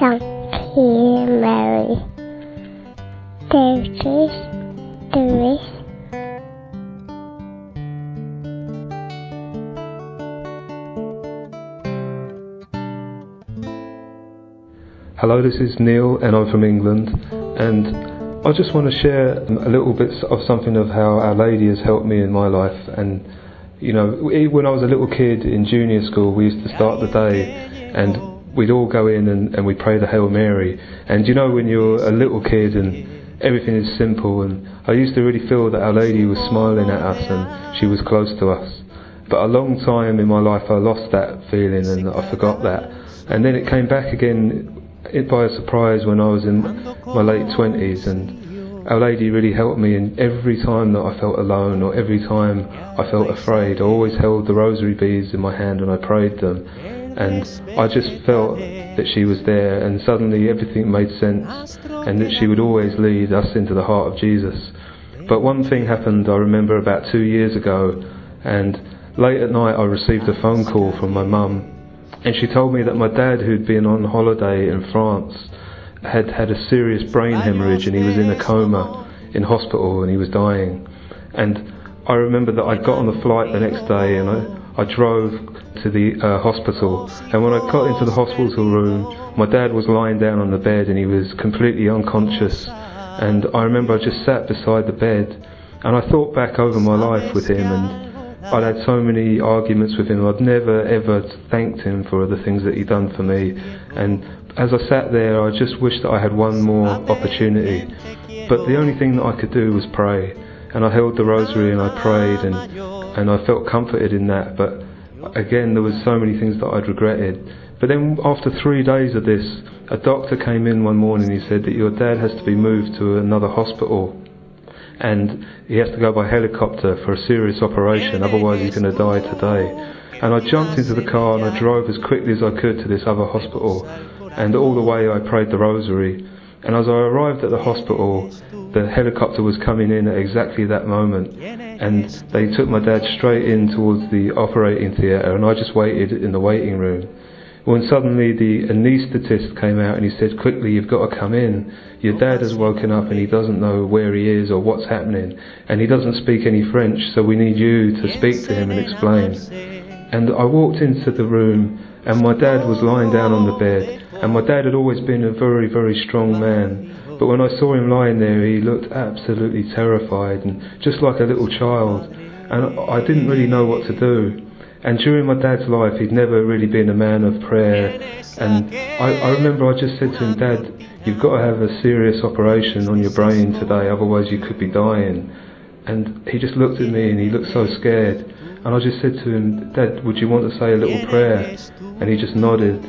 Mary, Totus Tuus. Hello, this is Niall, and I'm from England. And I just want to share a little bit of something of how Our Lady has helped me in my life. And you know, when I was a little kid in junior school, we used to start the day, and we'd all go in and, and we'd pray the Hail Mary. And you know, when you're a little kid and everything is simple, and I used to really feel that Our Lady was smiling at us and she was close to us. But a long time in my life, I lost that feeling and I forgot that. And then it came back again it by a surprise when I was in my late 20s and Our Lady really helped me and every time that I felt alone or every time I felt afraid I always held the rosary beads in my hand and I prayed them and I just felt that she was there and suddenly everything made sense and that she would always lead us into the heart of Jesus. But one thing happened I remember about two years ago and late at night I received a phone call from my mum and she told me that my dad, who'd been on holiday in France, had had a serious brain hemorrhage and he was in a coma in hospital and he was dying. And I remember that I got on the flight the next day and I, I drove to the uh, hospital. And when I got into the hospital room, my dad was lying down on the bed and he was completely unconscious. And I remember I just sat beside the bed and I thought back over my life with him and I'd had so many arguments with him. I'd never ever thanked him for the things that he'd done for me. And as I sat there, I just wished that I had one more opportunity. But the only thing that I could do was pray. And I held the rosary and I prayed and, and I felt comforted in that. But again, there was so many things that I'd regretted. But then after three days of this, a doctor came in one morning. and He said that your dad has to be moved to another hospital and he has to go by helicopter for a serious operation, otherwise he's going to die today. And I jumped into the car and I drove as quickly as I could to this other hospital, and all the way I prayed the rosary. And as I arrived at the hospital, the helicopter was coming in at exactly that moment, and they took my dad straight in towards the operating theatre, and I just waited in the waiting room when suddenly the anaesthetist came out and he said, quickly, you've got to come in. Your dad has woken up and he doesn't know where he is or what's happening. And he doesn't speak any French, so we need you to speak to him and explain. And I walked into the room and my dad was lying down on the bed. And my dad had always been a very, very strong man. But when I saw him lying there, he looked absolutely terrified and just like a little child. And I didn't really know what to do. And during my dad's life, he'd never really been a man of prayer. And I, I remember I just said to him, Dad, you've got to have a serious operation on your brain today, otherwise you could be dying. And he just looked at me and he looked so scared. And I just said to him, Dad, would you want to say a little prayer? And he just nodded.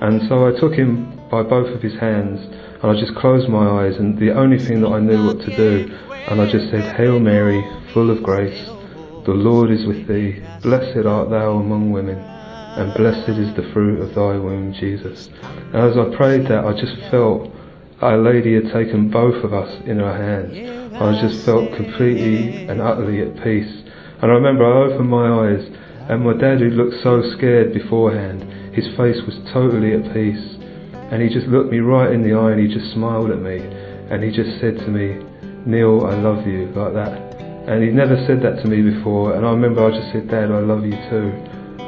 And so I took him by both of his hands and I just closed my eyes and the only thing that I knew what to do and I just said, Hail Mary, full of grace, the Lord is with thee, blessed art thou among women, and blessed is the fruit of thy womb, Jesus. And as I prayed that, I just felt Our Lady had taken both of us in her hands. I just felt completely and utterly at peace. And I remember I opened my eyes, and my dad, who looked so scared beforehand, his face was totally at peace. And he just looked me right in the eye and he just smiled at me. And he just said to me, Niall, I love you, like that. And he'd never said that to me before. And I remember I just said, Dad, I love you too.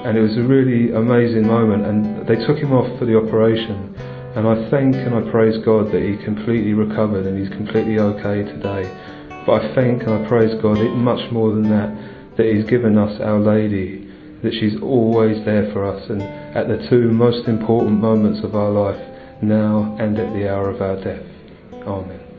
And it was a really amazing moment. And they took him off for the operation. And I thank and I praise God that he completely recovered and he's completely okay today. But I thank and I praise God much more than that, that he's given us Our Lady, that she's always there for us and at the two most important moments of our life, now and at the hour of our death. Amen.